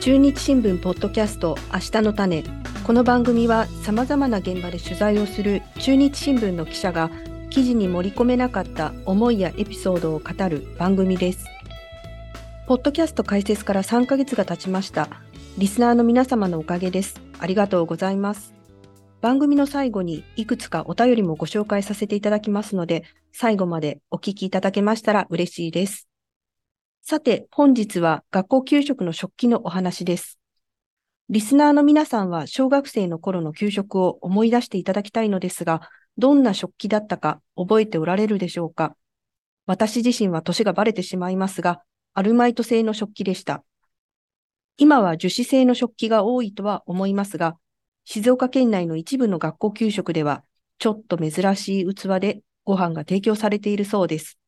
中日新聞ポッドキャスト明日の種。この番組はさまざまな現場で取材をする中日新聞の記者が記事に盛り込めなかった思いやエピソードを語る番組です。ポッドキャスト開設から3ヶ月が経ちました。リスナーの皆様のおかげです。ありがとうございます。番組の最後にいくつかお便りもご紹介させていただきますので最後までお聞きいただけましたら嬉しいですさて、本日は学校給食の食器のお話です。リスナーの皆さんは小学生の頃の給食を思い出していただきたいのですが、どんな食器だったか覚えておられるでしょうか？私自身は年がバレてしまいますが、アルマイト製の食器でした。今は樹脂製の食器が多いとは思いますが、静岡県内の一部の学校給食では、ちょっと珍しい器でご飯が提供されているそうです。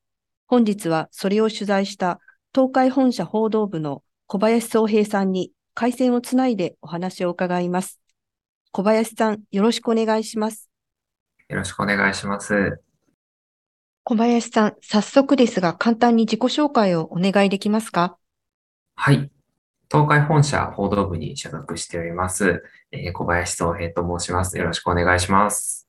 本日はそれを取材した東海本社報道部の小林総平さんに回線をつないでお話を伺います。小林さん、よろしくお願いします。よろしくお願いします。小林さん、早速ですが、簡単に自己紹介をお願いできますか？はい。東海本社報道部に所属しております、えー、小林総平と申します。よろしくお願いします。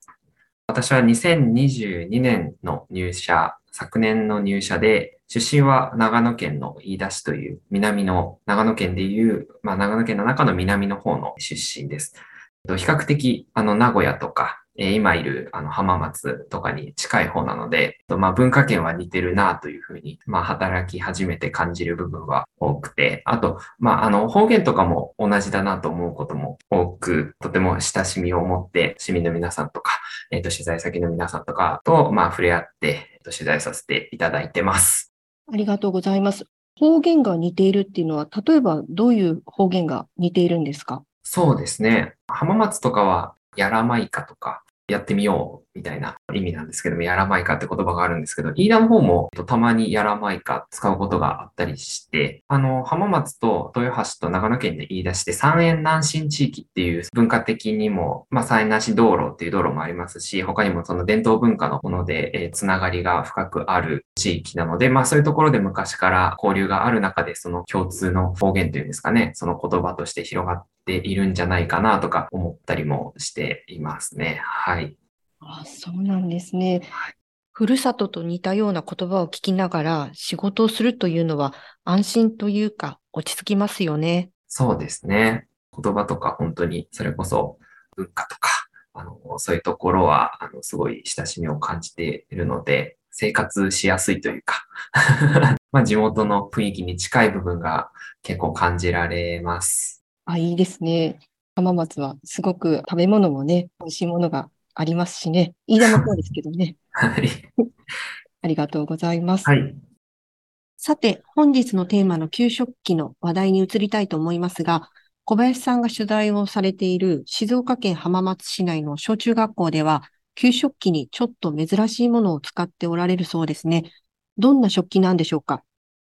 私は2022年の入社、昨年の入社で、出身は長野県の飯田市という南の長野県でいう、まあ、長野県の中の南の方の出身です。比較的あの名古屋とか、え今いるあの浜松とかに近い方なので、まあ、文化圏は似てるなというふうに、まあ、働き始めて感じる部分は多くて、あと、まあ、あの方言とかも同じだなと思うことも多く、とても親しみを持って市民の皆さんとか、えっ、ー、と取材先の皆さんとかと、まあ、触れ合って、えー、と取材させていただいてます。ありがとうございます。方言が似ているっていうのは、例えばどういう方言が似ているんですか？そうですね。浜松とかは、やらまいかとか、やってみよう。みたいな意味なんですけども、やらまいかって言葉があるんですけど、飯田の方もたまにやらまいか使うことがあったりして、あの、浜松と豊橋と長野県で言い出して三円南進地域っていう文化的にも、まあ三円南進道路っていう道路もありますし、他にもその伝統文化のもので、えー、つながりが深くある地域なので、まあそういうところで昔から交流がある中で、その共通の方言というんですかね、その言葉として広がっているんじゃないかなとか思ったりもしていますね。はい。あ、そうなんですね。ふるさとと似たような言葉を聞きながら仕事をするというのは安心というか落ち着きますよね。そうですね。言葉とか本当にそれこそ文化とか、あの、そういうところは、あの、すごい親しみを感じているので、生活しやすいというか まあ地元の雰囲気に近い部分が結構感じられます。あ、いいですね。浜松はすごく食べ物もね、美味しいものがありますしね。飯田もそうですけどね。はい。ありがとうございます。はい。さて、本日のテーマの給食器の話題に移りたいと思いますが、小林さんが取材をされている静岡県浜松市内の小中学校では、給食器にちょっと珍しいものを使っておられるそうですね。どんな食器なんでしょうか？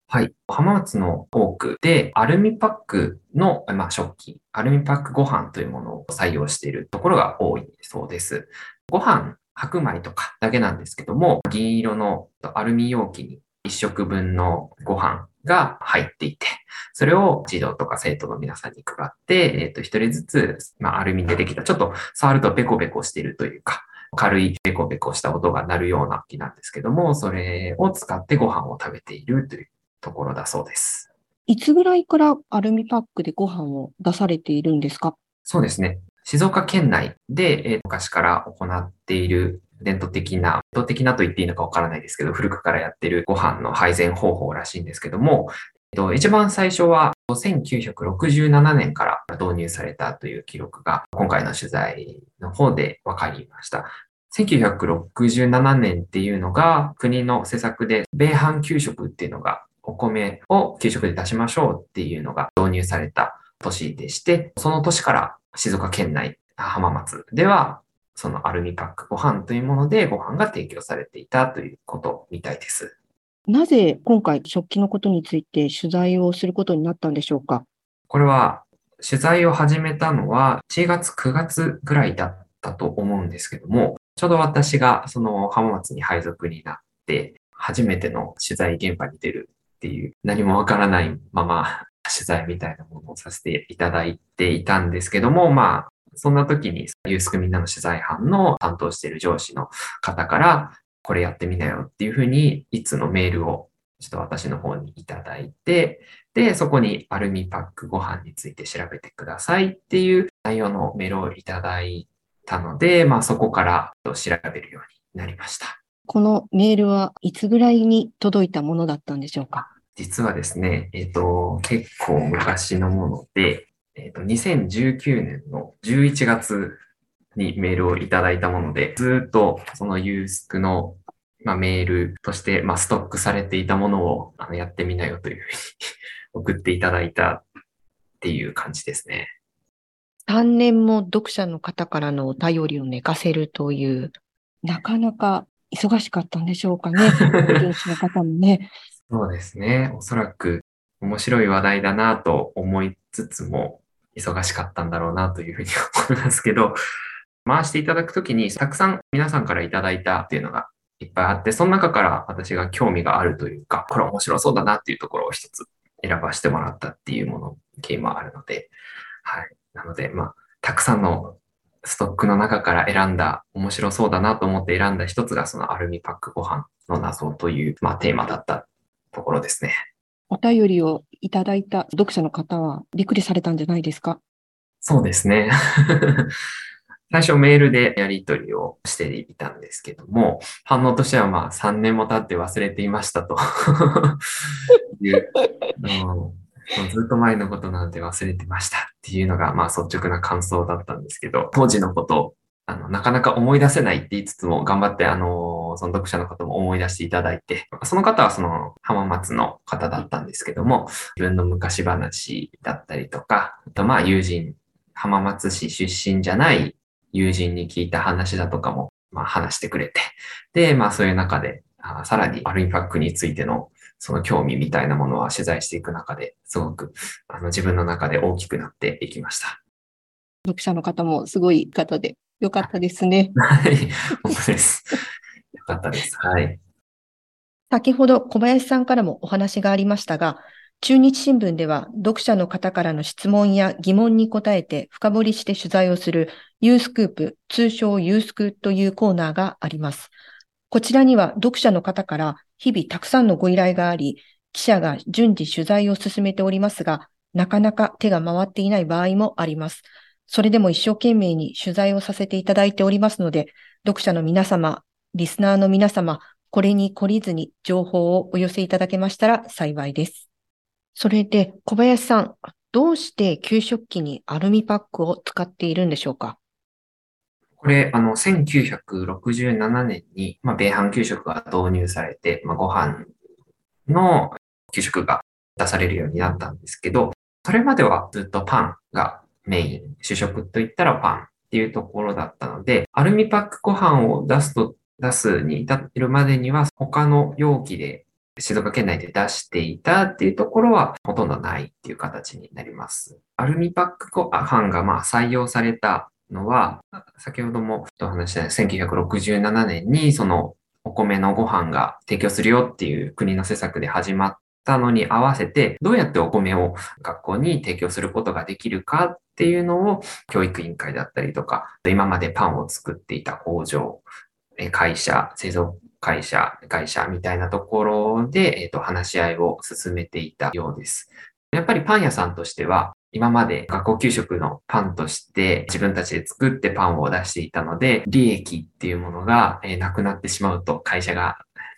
はい。浜松の多くで、アルミパックの、まあ、食器、アルミパックご飯というものを採用しているところが多いそうです。ご飯、白米とかだけなんですけども、銀色のアルミ容器に1食分のご飯が入っていて、それを児童とか生徒の皆さんに配って、えっ、ー、と、一人ずつ、まあ、アルミでできた、ちょっと触るとベコベコしているというか、軽いベコベコした音が鳴るような木なんですけども、それを使ってご飯を食べているというところだそうです。いつぐらいからアルミパックでご飯を出されているんですか？そうですね。静岡県内で、え昔から行っている伝統的な、伝統的なと言っていいのかわからないですけど、古くからやってるご飯の配膳方法らしいんですけども、一番最初は1967年から導入されたという記録が今回の取材の方で分かりました。1967年っていうのが国の施策で米飯給食っていうのがお米を給食で出しましょうっていうのが導入された年でして、その年から静岡県内、浜松では、そのアルミパックご飯というものでご飯が提供されていたということみたいです。なぜ今回食器のことについて取材をすることになったんでしょうか？これは取材を始めたのは7月9月ぐらいだっったと思うんですけども、ちょうど私がその浜松に配属になって、初めての取材現場に出るっていう何もわからないまま取材みたいなものをさせていただいていたんですけども、まあ、そんな時にユースクみんなの取材班の担当している上司の方から、これやってみなよっていうふうに、いつのメールをちょっと私の方にいただいて、で、そこにアルミパックご飯について調べてくださいっていう内容のメールをいただいたので、まあそこから調べるようになりました。このメールはいつぐらいに届いたものだったんでしょうか？実はですね、えっ、ー、と、結構昔のもので、えっ、ー、と、2019年の11月にメールをいただいたもので、ずっとそのユースクの、まあ、メールとして、まあ、ストックされていたものをあのやってみなよというふうに 送っていただいたっていう感じですね。3年も読者の方からのお便りを寝かせるという、なかなか忙しかったんでしょうかね。上司の方もね。そうですね。おそらく面白い話題だなと思いつつも、忙しかったんだろうなというふうに思いますけど、回していただくときに、たくさん皆さんからいただいたっていうのがいっぱいあって、その中から私が興味があるというか、これ面白そうだなっていうところを一つ選ばせてもらったっていうもの、系もあるので、はい。なので、まあ、たくさんのストックの中から選んだ、面白そうだなと思って選んだ一つが、そのアルミパックご飯の謎という、まあ、テーマだったところですね。お便りをいただいた読者の方はびっくりされた？んじゃないですかそうですね。最初メールでやり取りをしていたんですけども、反応としてはまあ3年も経って忘れていましたと いう、ずっと前のことなんて忘れてましたっていうのがまあ率直な感想だったんですけど、当時のことをあのなかなか思い出せないって言いつつも頑張ってあのその読者の方も思い出していただいて、その方はその浜松の方だったんですけども、自分の昔話だったりとか、あとまあ友人、浜松市出身じゃない友人に聞いた話だとかも、まあ、話してくれて、で、まあそういう中で、さらにアルミパックについてのその興味みたいなものは取材していく中ですごくあの自分の中で大きくなっていきました。読者の方もすごい方でよかったですね。はい、本当です。よかったです。はい。先ほど小林さんからもお話がありましたが、中日新聞では読者の方からの質問や疑問に答えて深掘りして取材をするユースクープ、通称ユースクというコーナーがあります。こちらには読者の方から日々たくさんのご依頼があり、記者が順次取材を進めておりますが、なかなか手が回っていない場合もあります。それでも一生懸命に取材をさせていただいておりますので、読者の皆様、リスナーの皆様、これに懲りずに情報をお寄せいただけましたら幸いです。それで、小林さん、どうして給食器にアルミパックを使っているんでしょうか？これ、あの、1967年に、まあ、米飯給食が導入されて、まあ、ご飯の給食が出されるようになったんですけど、それまではずっとパンがメイン、主食といったらパンっていうところだったので、アルミパックご飯を出すと、出すに至るまでには、他の容器で静岡県内で出していたっていうところはほとんどないっていう形になります。アルミパックご飯がまあ採用されたのは、先ほどもお話した1967年にそのお米のご飯が提供するよっていう国の施策で始まったのに合わせて、どうやってお米を学校に提供することができるかっていうのを教育委員会だったりとか、今までパンを作っていた工場、会社、製造会社、会社みたいなところで、え、ー、と、話し合いを進めていたようです。やっぱりパン屋さんとしては、今まで学校給食のパンとして自分たちで作ってパンを出していたので、利益っていうものが、なくなってしまうと、会社が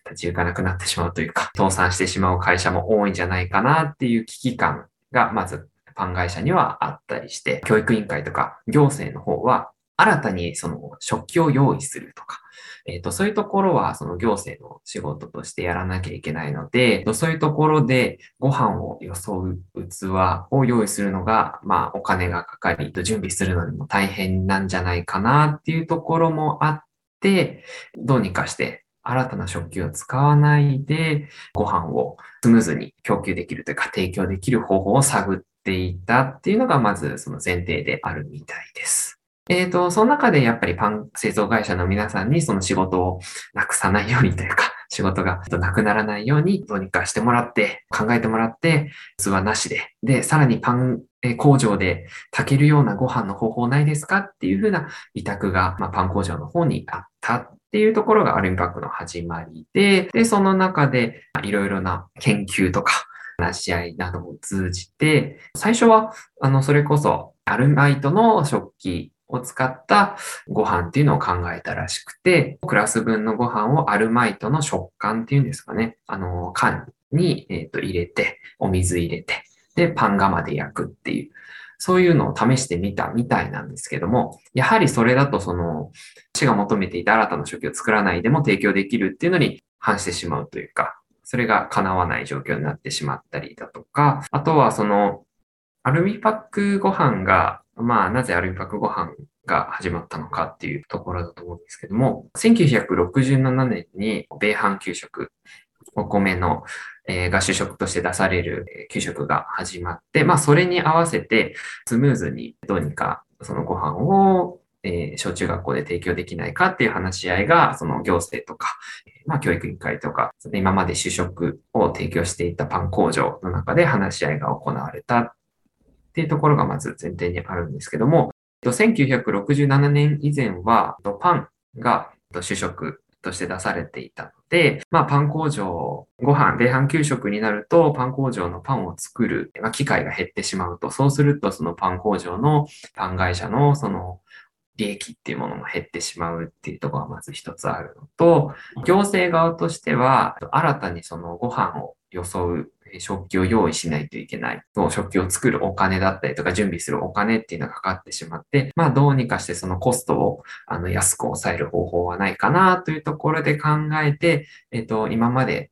立ち行かなくなってしまうというか、倒産してしまう会社も多いんじゃないかなっていう危機感が、まずパン会社にはあったりして、教育委員会とか行政の方は、新たにその食器を用意するとか、えっ、ー、と、そういうところは、その行政の仕事としてやらなきゃいけないので、そういうところでご飯を装う器を用意するのが、まあ、お金がかかり、準備するのにも大変なんじゃないかなっていうところもあって、どうにかして新たな食器を使わないで、ご飯をスムーズに供給できるというか、提供できる方法を探っていたっていうのが、まずその前提であるみたいです。えっ、ー、と、その中でやっぱりパン製造会社の皆さんにその仕事をなくさないようにというか、仕事がなくならないようにどうにかしてもらって、考えてもらって、器なしで、で、さらにパン工場で炊けるようなご飯の方法ないですかっていうふうな委託が、まあ、パン工場の方にあったっていうところがアルミパックの始まりで、で、その中でいろいろな研究とか話し合いなどを通じて、最初は、あの、それこそアルマイトの食器を使ったご飯っていうのを考えたらしくて、クラス分のご飯をアルマイトの食感っていうんですかね、あの、缶に、えー、と入れて、お水入れて、で、パン窯で焼くっていう、そういうのを試してみたみたいなんですけども、やはりそれだとその、市が求めていた新たな食器を作らないでも提供できるっていうのに反してしまうというか、それが叶わない状況になってしまったりだとか、あとはその、アルミパックご飯がまあ、なぜアルミパクご飯が始まったのかっていうところだと思うんですけども、1967年に米飯給食、お米の、えー、が主食として出される給食が始まって、まあ、それに合わせてスムーズにどうにかそのご飯をえー、小中学校で提供できないかっていう話し合いが、その行政とか、まあ、教育委員会とか、今まで主食を提供していたパン工場の中で話し合いが行われた。っていうところがまず前提にあるんですけども、1967年以前はパンが主食として出されていたので、まあ、パン工場、ご飯、米飯給食になると、パン工場のパンを作る、まあ、機会が減ってしまうと、そうすると、そのパン工場のパン会社の、その、利益っていうものも減ってしまうっていうところがまず一つあるのと、行政側としては、新たにそのご飯を装う食器を用意しないといけない。食器を作るお金だったりとか準備するお金っていうのがかかってしまって、まあどうにかしてそのコストをあの安く抑える方法はないかなというところで考えて、えっと、今まで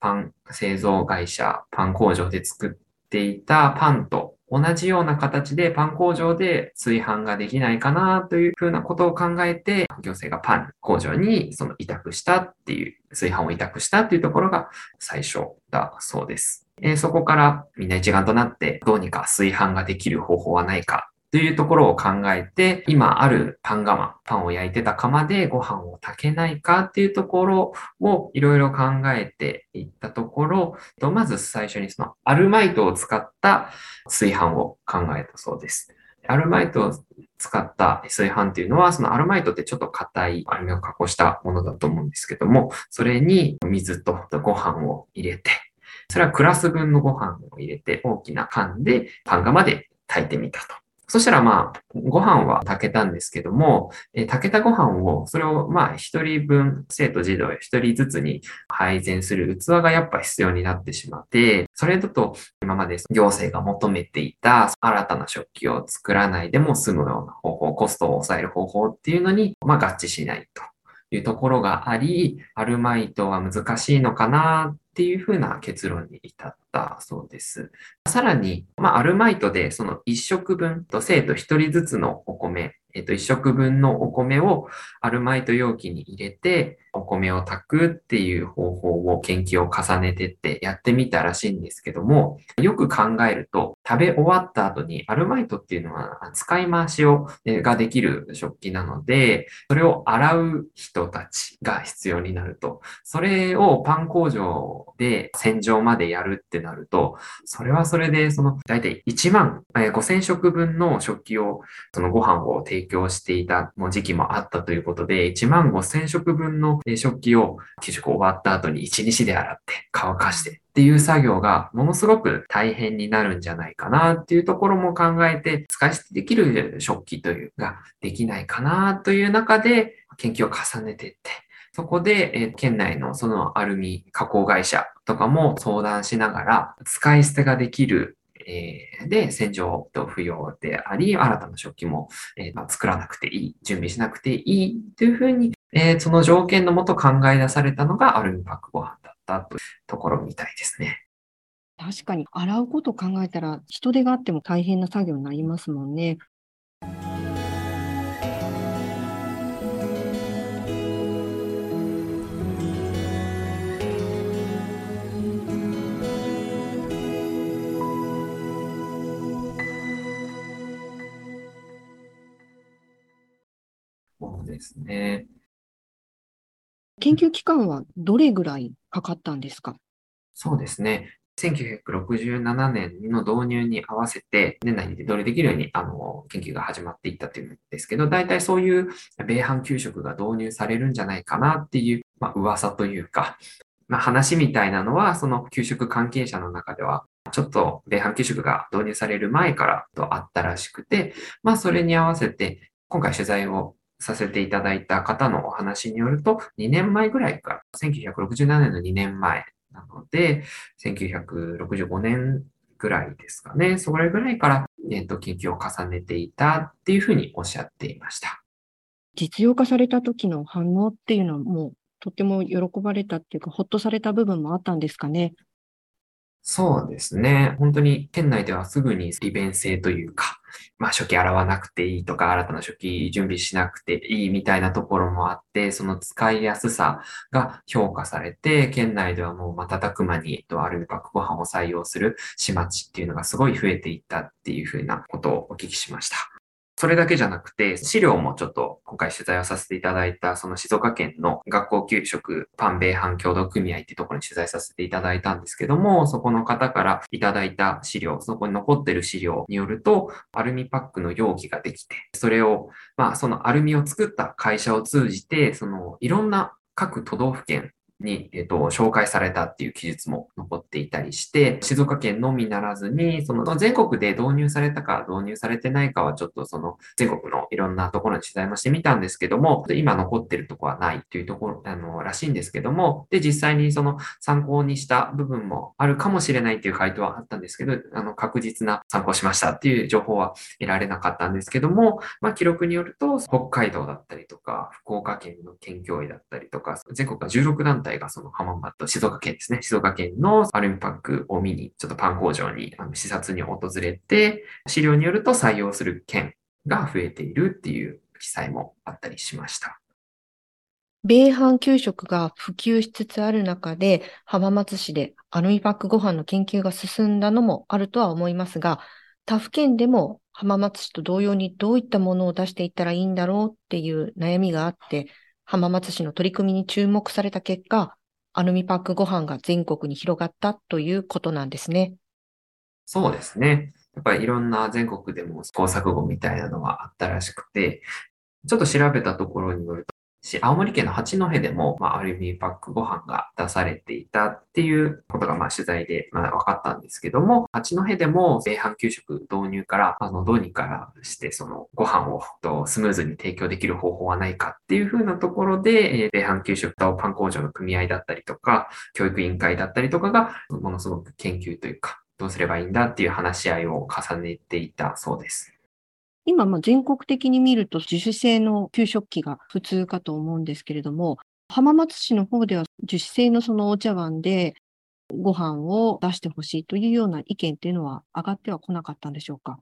パン製造会社、パン工場で作っていたパンと同じような形でパン工場で炊飯ができないかなというふうなことを考えて、行政がパン工場にその委託したっていう、炊飯を委託したっていうところが最初だそうです。えー、そこからみんな一丸となってどうにか炊飯ができる方法はないかというところを考えて、今あるパン窯、パンを焼いてた窯でご飯を炊けないかっていうところをいろいろ考えていったところ、まず最初にそのアルマイトを使った炊飯を考えたそうです。アルマイトを使った炊飯っていうのは、そのアルマイトってちょっと硬いアルミを加工したものだと思うんですけども、それに水とご飯を入れて、それはクラス分のご飯を入れて大きな缶でパン窯で炊いてみたと。そしたらまあ、ご飯は炊けたんですけども、え炊けたご飯を、それをまあ、一人分、生徒児童一人ずつに配膳する器がやっぱ必要になってしまって、それだと今まで行政が求めていた新たな食器を作らないでも済むような方法、コストを抑える方法っていうのに、まあ、合致しないというところがあり、アルマイトは難しいのかなっていうふうな結論に至ったそうです。さらに、まあ、アルマイトでその一食分と生徒一人ずつのお米えっと、一食分のお米をアルマイト容器に入れて、お米を炊くっていう方法を研究を重ねてってやってみたらしいんですけども、よく考えると、食べ終わった後にアルマイトっていうのは使い回しをができる食器なので、それを洗う人たちが必要になると、それをパン工場で洗浄までやるってなると、それはそれでその大体1万5000食分の食器を、そのご飯を提供していた時期もあったということで、1万5000食分の食器を給食終わった後に1日で洗って乾かしてっていう作業がものすごく大変になるんじゃないかなっていうところも考えて、使い捨てできる食器というができないかなという中で研究を重ねていって、そこで、え県内のそのアルミ加工会社とかも相談しながら、使い捨てができるえ、で、洗浄と不要であり、新たな食器も、え、ま、作らなくていい、準備しなくていいというふうに、えー、その条件のもと考え出されたのがアルミパックご飯だったというところみたいですね。確かに、洗うことを考えたら、人手があっても大変な作業になりますもんね。そうですね。研究期間はどれぐらいかかったんですか？そうですね。1967年の導入に合わせて、年内に導入できるように、あの、研究が始まっていったというんですけど、大体そういう米飯給食が導入されるんじゃないかなっていう、まあ、噂というか、まあ、話みたいなのは、その給食関係者の中では、ちょっと米飯給食が導入される前からとあったらしくて、まあ、それに合わせて、今回取材をさせていただいた方のお話によると、2年前ぐらいから、1967年の2年前なので、1965年ぐらいですかね。それぐらいから、えっと、研究を重ねていたっていうふうにおっしゃっていました。実用化された時の反応っていうのはもうとても喜ばれたっていうか、ほっとされた部分もあったんですかね。そうですね。本当に県内ではすぐに利便性というか、まあ初期洗わなくていいとか、新たな初期準備しなくていいみたいなところもあって、その使いやすさが評価されて、県内ではもう瞬く間にアルミパックご飯を採用する市町っていうのがすごい増えていったっていうふうなことをお聞きしました。それだけじゃなくて、資料もちょっと今回取材をさせていただいた、その静岡県の学校給食パン米飯協同組合っていうところに取材させていただいたんですけども、そこの方からいただいた資料、そこに残ってる資料によると、アルミパックの容器ができて、それを、まあそのアルミを作った会社を通じて、そのいろんな各都道府県に、えっと、紹介されたっていう記述も残っていたりして、静岡県のみならずに、その全国で導入されたか導入されてないかはちょっとその全国のいろんなところに取材もしてみたんですけども、今残ってるとこはないというところ、あの、らしいんですけども、で、実際にその参考にした部分もあるかもしれないっていう回答はあったんですけど、あの、確実な参考しましたっていう情報は得られなかったんですけども、まあ、記録によると、北海道だったりとか、福岡県の県教委だったりとか、全国が16団体体がその浜松と静岡県ですね。静岡県のアルミパックを見に、ちょっとパン工場にあの視察に訪れて、資料によると採用する県が増えているっていう記載もあったりしました。米飯給食が普及しつつある中で、浜松市でアルミパックご飯の研究が進んだのもあるとは思いますが、他府県でも浜松市と同様にどういったものを出していったらいいんだろうっていう悩みがあって、浜松市の取り組みに注目された結果、アルミパックご飯が全国に広がったということなんですね。そうですね。やっぱりいろんな全国でも試行錯誤みたいなのはあったらしくて、ちょっと調べたところによると、し、青森県の八戸でも、まあ、アルミパックご飯が出されていたっていうことが、まあ、取材で、まあ、分かったんですけども、八戸でも、米飯給食導入から、あの、どうにかして、その、ご飯をスムーズに提供できる方法はないかっていうふうなところで、えー、米飯給食とパン工場の組合だったりとか、教育委員会だったりとかが、ものすごく研究というか、どうすればいいんだっていう話し合いを重ねていたそうです。今、ま全国的に見ると自主製の給食器が普通かと思うんですけれども、浜松市の方では自主製のそのお茶碗でご飯を出してほしいというような意見っていうのは上がってはこなかったんでしょうか？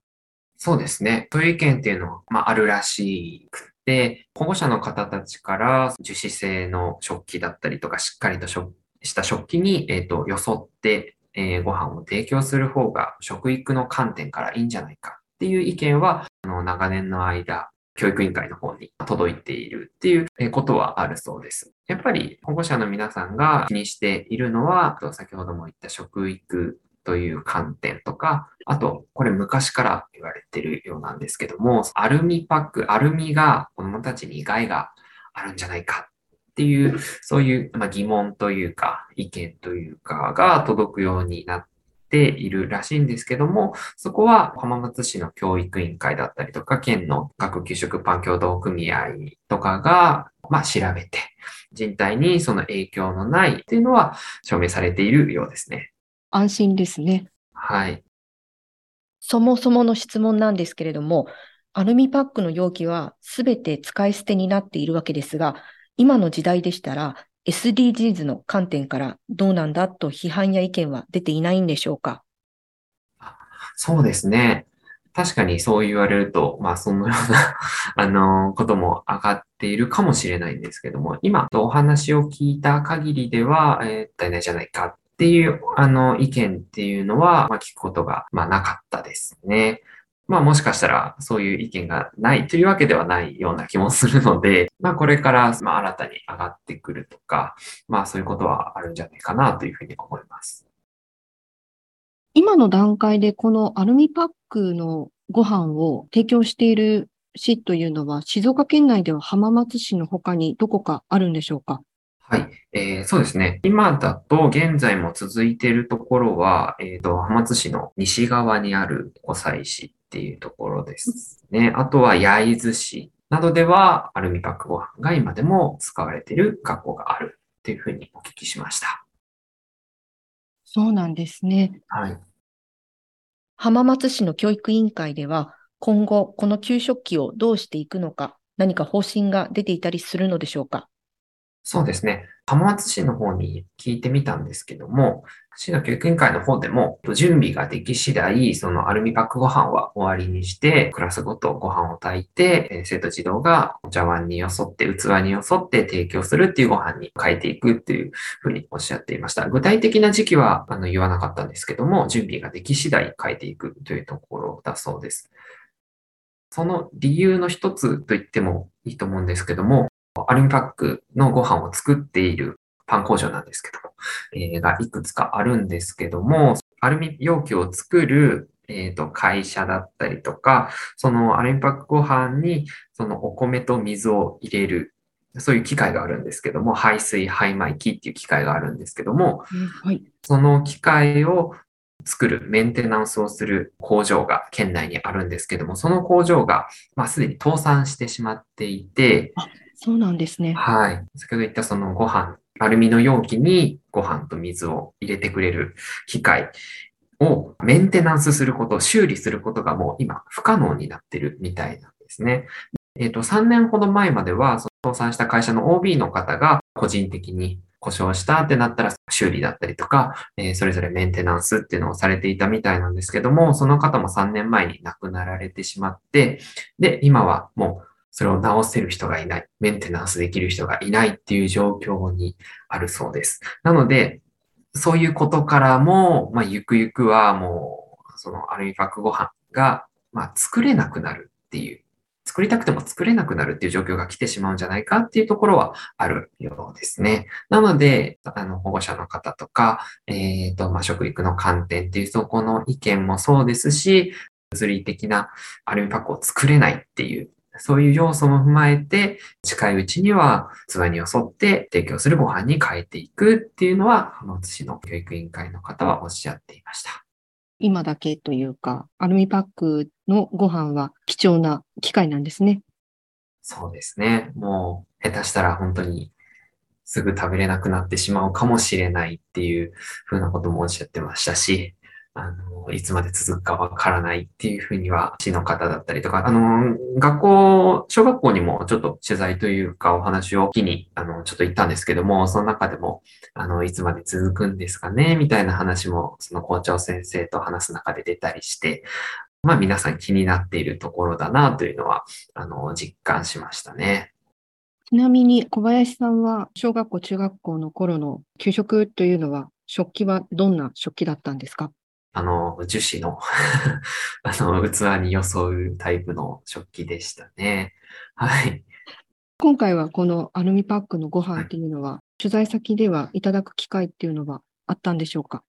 そうですね。そういう意見っていうのは、まあ、あるらしくて、保護者の方たちから樹脂製の食器だったりとか、しっかりとした食器に、え、ー、と、よそって、えー、ご飯を提供する方が食育の観点からいいんじゃないかっていう意見は、の長年の間、教育委員会の方に届いているっていうことはあるそうです。やっぱり保護者の皆さんが気にしているのは、先ほども言った食育という観点とか、あと、これ昔から言われてるようなんですけども、アルミパック、アルミが子供たちに害があるんじゃないかっていう、そういう疑問というか、意見というかが届くようになっているらしいんですけども、そこは浜松市の教育委員会だったりとか、県の各給食パン協同組合とかが、まあ、調べて、人体にその影響のないっていうのは証明されているようですね。安心ですね。はい。そもそもの質問なんですけれども、アルミパックの容器はすべて使い捨てになっているわけですが、今の時代でしたら SDGs の観点からどうなんだと批判や意見は出ていないんでしょうか？そうですね。確かにそう言われると、まあそのような あの、ことも上がっているかもしれないんですけども、今お話を聞いた限りでは、えー、足りないじゃないかっていう、あの、意見っていうのは、まあ、聞くことが、まあ、なかったですね。まあもしかしたらそういう意見がないというわけではないような気もするので、まあこれからまあ新たに上がってくるとか、まあそういうことはあるんじゃないかなというふうに思います。今の段階でこのアルミパックのご飯を提供している市というのは、静岡県内では浜松市の他にどこかあるんでしょうか？はい、えー、そうですね。今だと現在も続いているところは、えっ、ー、と、浜松市の西側にある小西市っていうところですね。あとは焼津市などではアルミパックご飯が今でも使われている学校があるっていうふうにお聞きしました。そうなんですね。はい。浜松市の教育委員会では、今後この給食器をどうしていくのか、何か方針が出ていたりするのでしょうか？そうですね。浜松市の方に聞いてみたんですけども、市の教育委員会の方でも、準備ができ次第、そのアルミパックご飯は終わりにして、クラスごとご飯を炊いて、生徒児童がお茶碗によそって、器によそって提供するっていうご飯に変えていくっていうふうにおっしゃっていました。具体的な時期はあの言わなかったんですけども、準備ができ次第変えていくというところだそうです。その理由の一つと言ってもいいと思うんですけども、アルミパックのご飯を作っているパン工場なんですけども、えー、がいくつかあるんですけども、アルミ容器を作るえっ、ー、と、会社だったりとか、そのアルミパックご飯に、そのお米と水を入れる、そういう機械があるんですけども、排水排米機っていう機械があるんですけども、はい、その機械を作る、メンテナンスをする工場が県内にあるんですけども、その工場が、まあ、すでに倒産してしまっていて、そうなんですね。はい。先ほど言ったそのご飯、アルミの容器にご飯と水を入れてくれる機械をメンテナンスすること、修理することがもう今不可能になってるみたいなんですね。えっ、ー、と、3年ほど前までは、その倒産した会社の OB の方が個人的に故障したってなったら修理だったりとか、えー、それぞれメンテナンスっていうのをされていたみたいなんですけども、その方も3年前に亡くなられてしまって、で、今はもうそれを直せる人がいない、メンテナンスできる人がいないっていう状況にあるそうです。なので、そういうことからも、まあ、ゆくゆくはもう、そのアルミパックご飯が、まあ、作れなくなるっていう、作りたくても作れなくなるっていう状況が来てしまうんじゃないかっていうところはあるようですね。なので、あの、保護者の方とか、えっ、ー、と、まあ、食育の観点っていうそこの意見もそうですし、物理的なアルミパックを作れないっていうそういう要素も踏まえて、近いうちには器に沿って提供するご飯に変えていくっていうのは、浜松市の教育委員会の方はおっしゃっていました。今だけというか、アルミパックのご飯は貴重な機会なんですね。そうですね。もう、下手したら本当にすぐ食べれなくなってしまうかもしれないっていうふうなこともおっしゃってましたし、あの、いつまで続くかわからないっていうふうには、市の方だったりとか、あの、学校、小学校にもちょっと取材というかお話を機に、あの、ちょっと行ったんですけども、その中でも、あの、いつまで続くんですかね、みたいな話も、その校長先生と話す中で出たりして、まあ皆さん気になっているところだなというのは、あの、実感しましたね。ちなみに小林さんは小学校、中学校の頃の給食というのは食器はどんな食器だったんですか？あの、樹脂の あの、器に装うタイプの食器でしたね。はい。今回はこのアルミパックのご飯っていうのは、はい、取材先ではいただく機会っていうのはあったんでしょうか？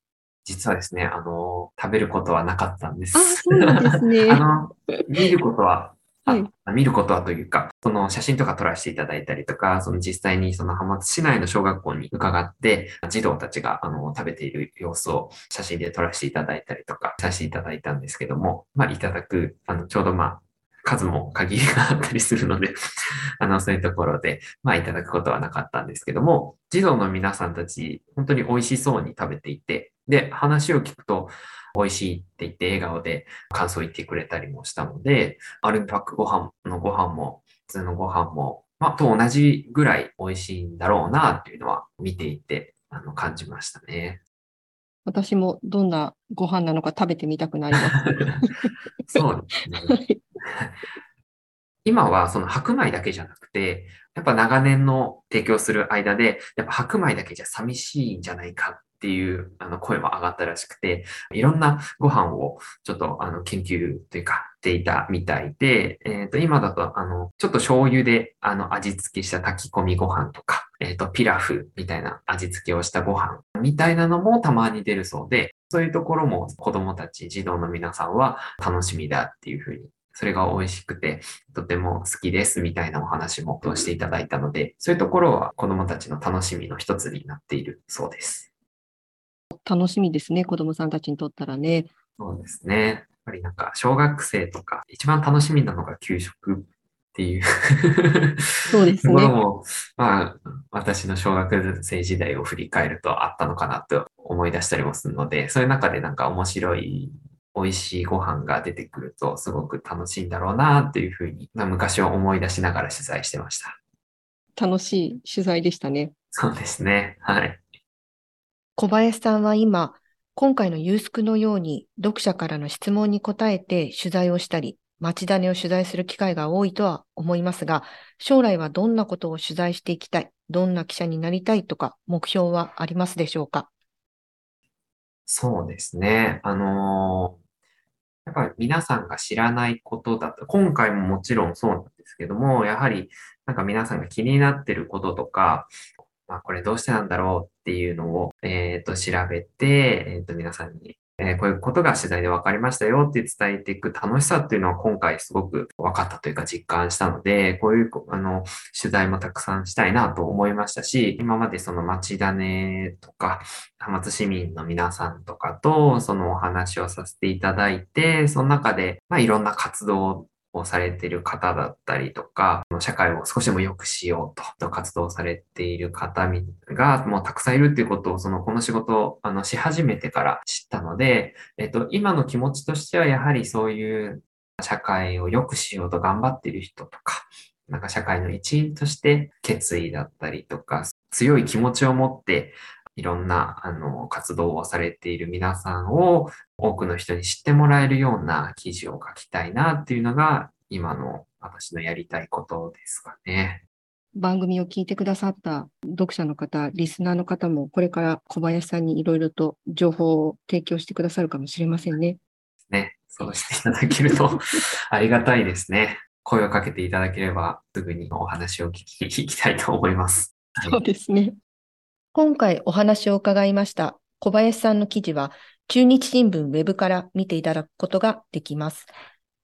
実はですね、あの、食べることはなかったんです。あ、そうなんですね。あの、見ることははい、見ることはというか、その写真とか撮らせていただいたりとか、その実際にその浜松市内の小学校に伺って、児童たちがあの食べている様子を写真で撮らせていただいたりとか、させていただいたんですけども、まあ、いただく、あの、ちょうどまあ、数も限りがあったりするので あの、そういうところで、まあ、いただくことはなかったんですけども、児童の皆さんたち、本当に美味しそうに食べていて、で、話を聞くと、美味しいって言って笑顔で感想を言ってくれたりもしたので、アルミパックご飯のご飯も、普通のご飯も、まあ、と同じぐらい美味しいんだろうなっていうのは見ていて、あの、感じましたね。私もどんなご飯なのか食べてみたくなります。そうですね。今はその白米だけじゃなくて、やっぱ長年の提供する間で、やっぱ白米だけじゃ寂しいんじゃないかっっていうあの声も上がったらしくて、いろんなご飯をちょっとあの研究というかっていたみたいで、えっ、と、今だと、あの、ちょっと醤油で、あの、味付けした炊き込みご飯とか、えっ、と、ピラフみたいな味付けをしたご飯みたいなのもたまに出るそうで、そういうところも子供たち、児童の皆さんは楽しみだっていうふうにそれが美味しくて、とても好きですみたいなお話もしていただいたので、そういうところは子供たちの楽しみの一つになっているそうです。楽しみですね、子供さんたちにとったらね。そうですね。やっぱりなんか小学生とか一番楽しみなのが給食っていうそうですね。も、まあ、私の小学生時代を振り返るとあったのかなと思い出したりもするので、そういう中でなんか面白い美味しいご飯が出てくるとすごく楽しいんだろうなっていうふうに、昔を思い出しながら取材してました。楽しい取材でしたね。そうですね。はい。小林さんは今、今回のユースクのように読者からの質問に答えて取材をしたり、町種を取材する機会が多いとは思いますが、将来はどんなことを取材していきたい、どんな記者になりたいとか、目標はありますでしょうか？そうですね。あのやっぱり皆さんが知らないことだと、今回ももちろんそうなんですけども、やはりなんか皆さんが気になってることとか、まあ、これどうしてなんだろうっていうのを、えっ、ー、と、調べて、えっ、ー、と、皆さんにえー、こういうことが取材で分かりましたよって伝えていく楽しさっていうのは今回すごく分かったというか実感したので、こういうあの取材もたくさんしたいなと思いましたし、今までその町種とか、浜松市民の皆さんとかとそのお話をさせていただいて、その中で、まあ、いろんな活動をされている方だったりとか、社会を少しでも良くしようと活動されている方がもうたくさんいるっていうことを、そのこの仕事をあのし始めてから知ったので、えっと、今の気持ちとしてはやはりそういう社会を良くしようと頑張っている人とか、なんか社会の一員として決意だったりとか、強い気持ちを持っていろんなあの活動をされている皆さんを多くの人に知ってもらえるような記事を書きたいなっていうのが今の私のやりたいことですかね。番組を聞いてくださった読者の方、リスナーの方も、これから小林さんにいろいろと情報を提供してくださるかもしれませんね。ね、そうしていただけると ありがたいですね。声をかけていただければ、すぐにお話を聞き聞きたいと思います。そうですね。今回お話を伺いました小林さんの記事は、中日新聞ウェブから見ていただくことができます。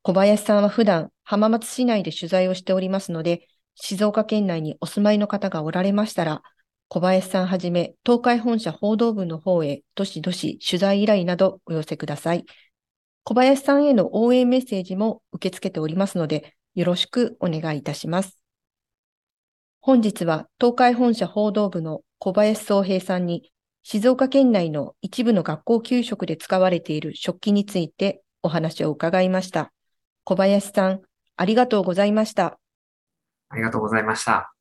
小林さんは普段浜松市内で取材をしておりますので、静岡県内にお住まいの方がおられましたら、小林さんはじめ東海本社報道部の方へどしどし取材依頼などお寄せください。小林さんへの応援メッセージも受け付けておりますので、よろしくお願いいたします。本日は東海本社報道部の小林宗平さんに静岡県内の一部の学校給食で使われている食器についてお話を伺いました。小林さん、ありがとうございました。ありがとうございました。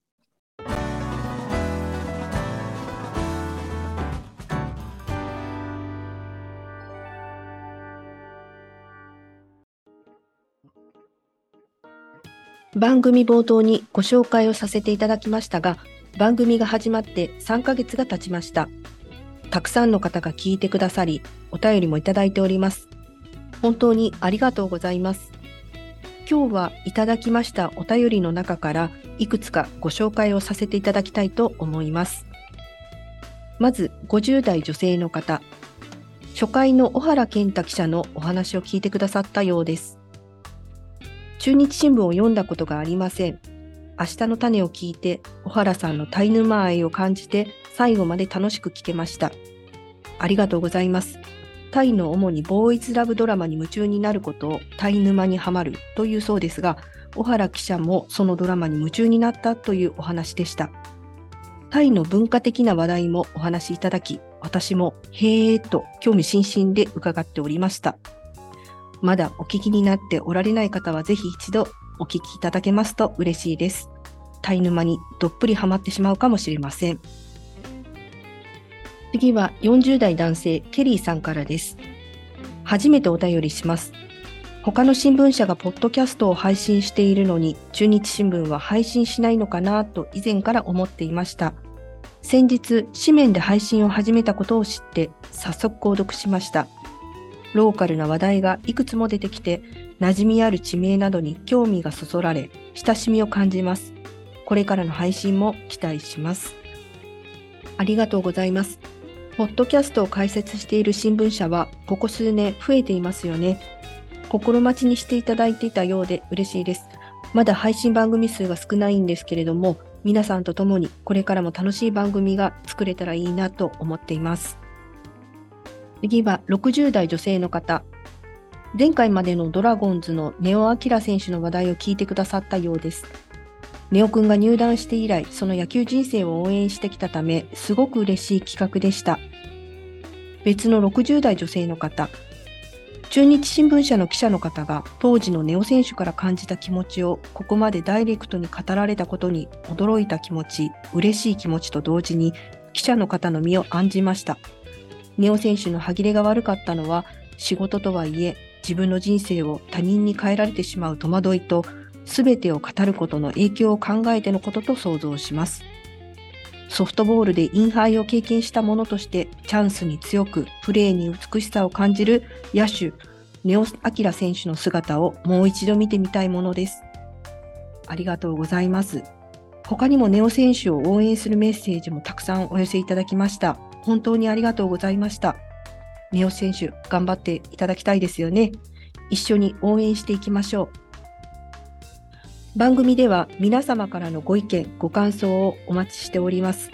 番組冒頭にご紹介をさせていただきましたが、番組が始まって3ヶ月が経ちました。たくさんの方が聞いてくださり、お便りもいただいております。本当にありがとうございます。今日はいただきましたお便りの中からいくつかご紹介をさせていただきたいと思います。まず50代女性の方。初回の小原健太記者のお話を聞いてくださったようです。中日新聞を読んだことがありません。明日の種を聞いて、小原さんのタイ沼愛を感じて、最後まで楽しく聞けました。ありがとうございます。タイの主にボーイズラブドラマに夢中になることをタイ沼にはまるというそうですが、小原記者もそのドラマに夢中になったというお話でした。タイの文化的な話題もお話しいただき、私もへーと興味津々で伺っておりました。まだお聞きになっておられない方はぜひ一度お聞きいただけますと嬉しいです。タイ沼にどっぷりハマってしまうかもしれません。次は40代男性ケリーさんからです。初めてお便りします。他の新聞社がポッドキャストを配信しているのに中日新聞は配信しないのかなと以前から思っていました。先日、紙面で配信を始めたことを知って早速購読しました。ローカルな話題がいくつも出てきて、馴染みある地名などに興味がそそられ、親しみを感じます。これからの配信も期待します。ありがとうございます。ポッドキャストを開設している新聞社は、ここ数年増えていますよね。心待ちにしていただいていたようで嬉しいです。まだ配信番組数が少ないんですけれども、皆さんと共にこれからも楽しい番組が作れたらいいなと思っています。次は60代女性の方。前回までのドラゴンズのネオ・アキラ選手の話題を聞いてくださったようです。ネオくんが入団して以来、その野球人生を応援してきたため、すごく嬉しい企画でした。別の60代女性の方。中日新聞社の記者の方が当時のネオ選手から感じた気持ちをここまでダイレクトに語られたことに驚いた気持ち、嬉しい気持ちと同時に記者の方の身を案じました。ネオ選手の歯切れが悪かったのは仕事とはいえ自分の人生を他人に変えられてしまう戸惑いと全てを語ることの影響を考えてのことと想像します。ソフトボールでインハイを経験したものとしてチャンスに強くプレーに美しさを感じる野手ネオ・アキラ選手の姿をもう一度見てみたいものです。ありがとうございます。他にもネオ選手を応援するメッセージもたくさんお寄せいただきました。本当にありがとうございました。ネオ選手、頑張っていただきたいですよね。一緒に応援していきましょう。番組では皆様からのご意見、ご感想をお待ちしております。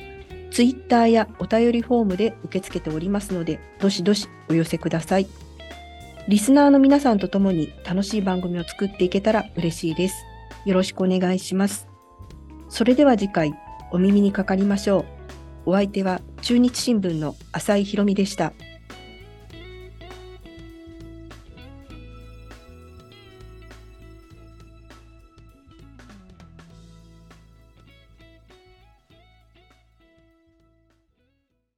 ツイッターやお便りフォームで受け付けておりますので、どしどしお寄せください。リスナーの皆さんと共に楽しい番組を作っていけたら嬉しいです。よろしくお願いします。それでは次回お耳にかかりましょう。お相手は中日新聞の浅井博美でした。